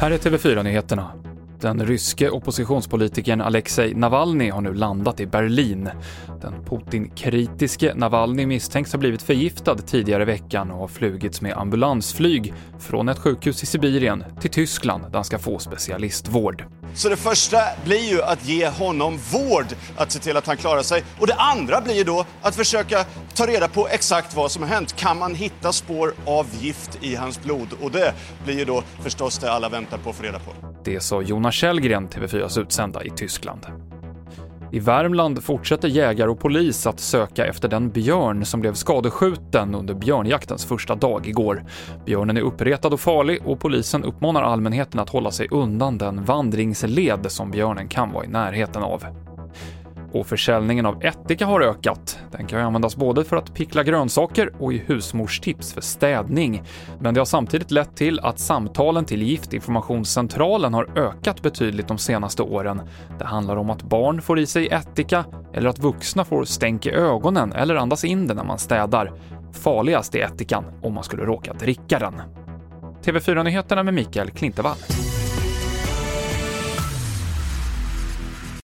Här är TV4-nyheterna. Den ryske oppositionspolitikern Alexej Navalny har nu landat i Berlin. Den Putin-kritiske Navalny misstänks ha blivit förgiftad tidigare i veckan och har flugits med ambulansflyg från ett sjukhus i Sibirien till Tyskland där han ska få specialistvård. Så det första blir ju att ge honom vård, att se till att han klarar sig. Och det andra blir ju då att försöka ta reda på exakt vad som har hänt. Kan man hitta spår av gift i hans blod? Och det blir ju då förstås det alla väntar på att få reda på. Det sa Jonas Källgren, TV4s utsända i Tyskland. I Värmland fortsätter jägare och polis att söka efter den björn som blev skadeskjuten under björnjaktens första dag igår. Björnen är uppretad och farlig och polisen uppmanar allmänheten att hålla sig undan den vandringsled som björnen kan vara i närheten av. Och försäljningen av ättika har ökat. Den kan användas både för att pickla grönsaker och i husmorstips för städning. Men det har samtidigt lett till att samtalen till Giftinformationscentralen har ökat betydligt de senaste åren. Det handlar om att barn får i sig ättika eller att vuxna får stänk i ögonen eller andas in det när man städar. Farligast är ättikan om man skulle råka dricka den. TV4-nyheterna med Mikael Klintevall.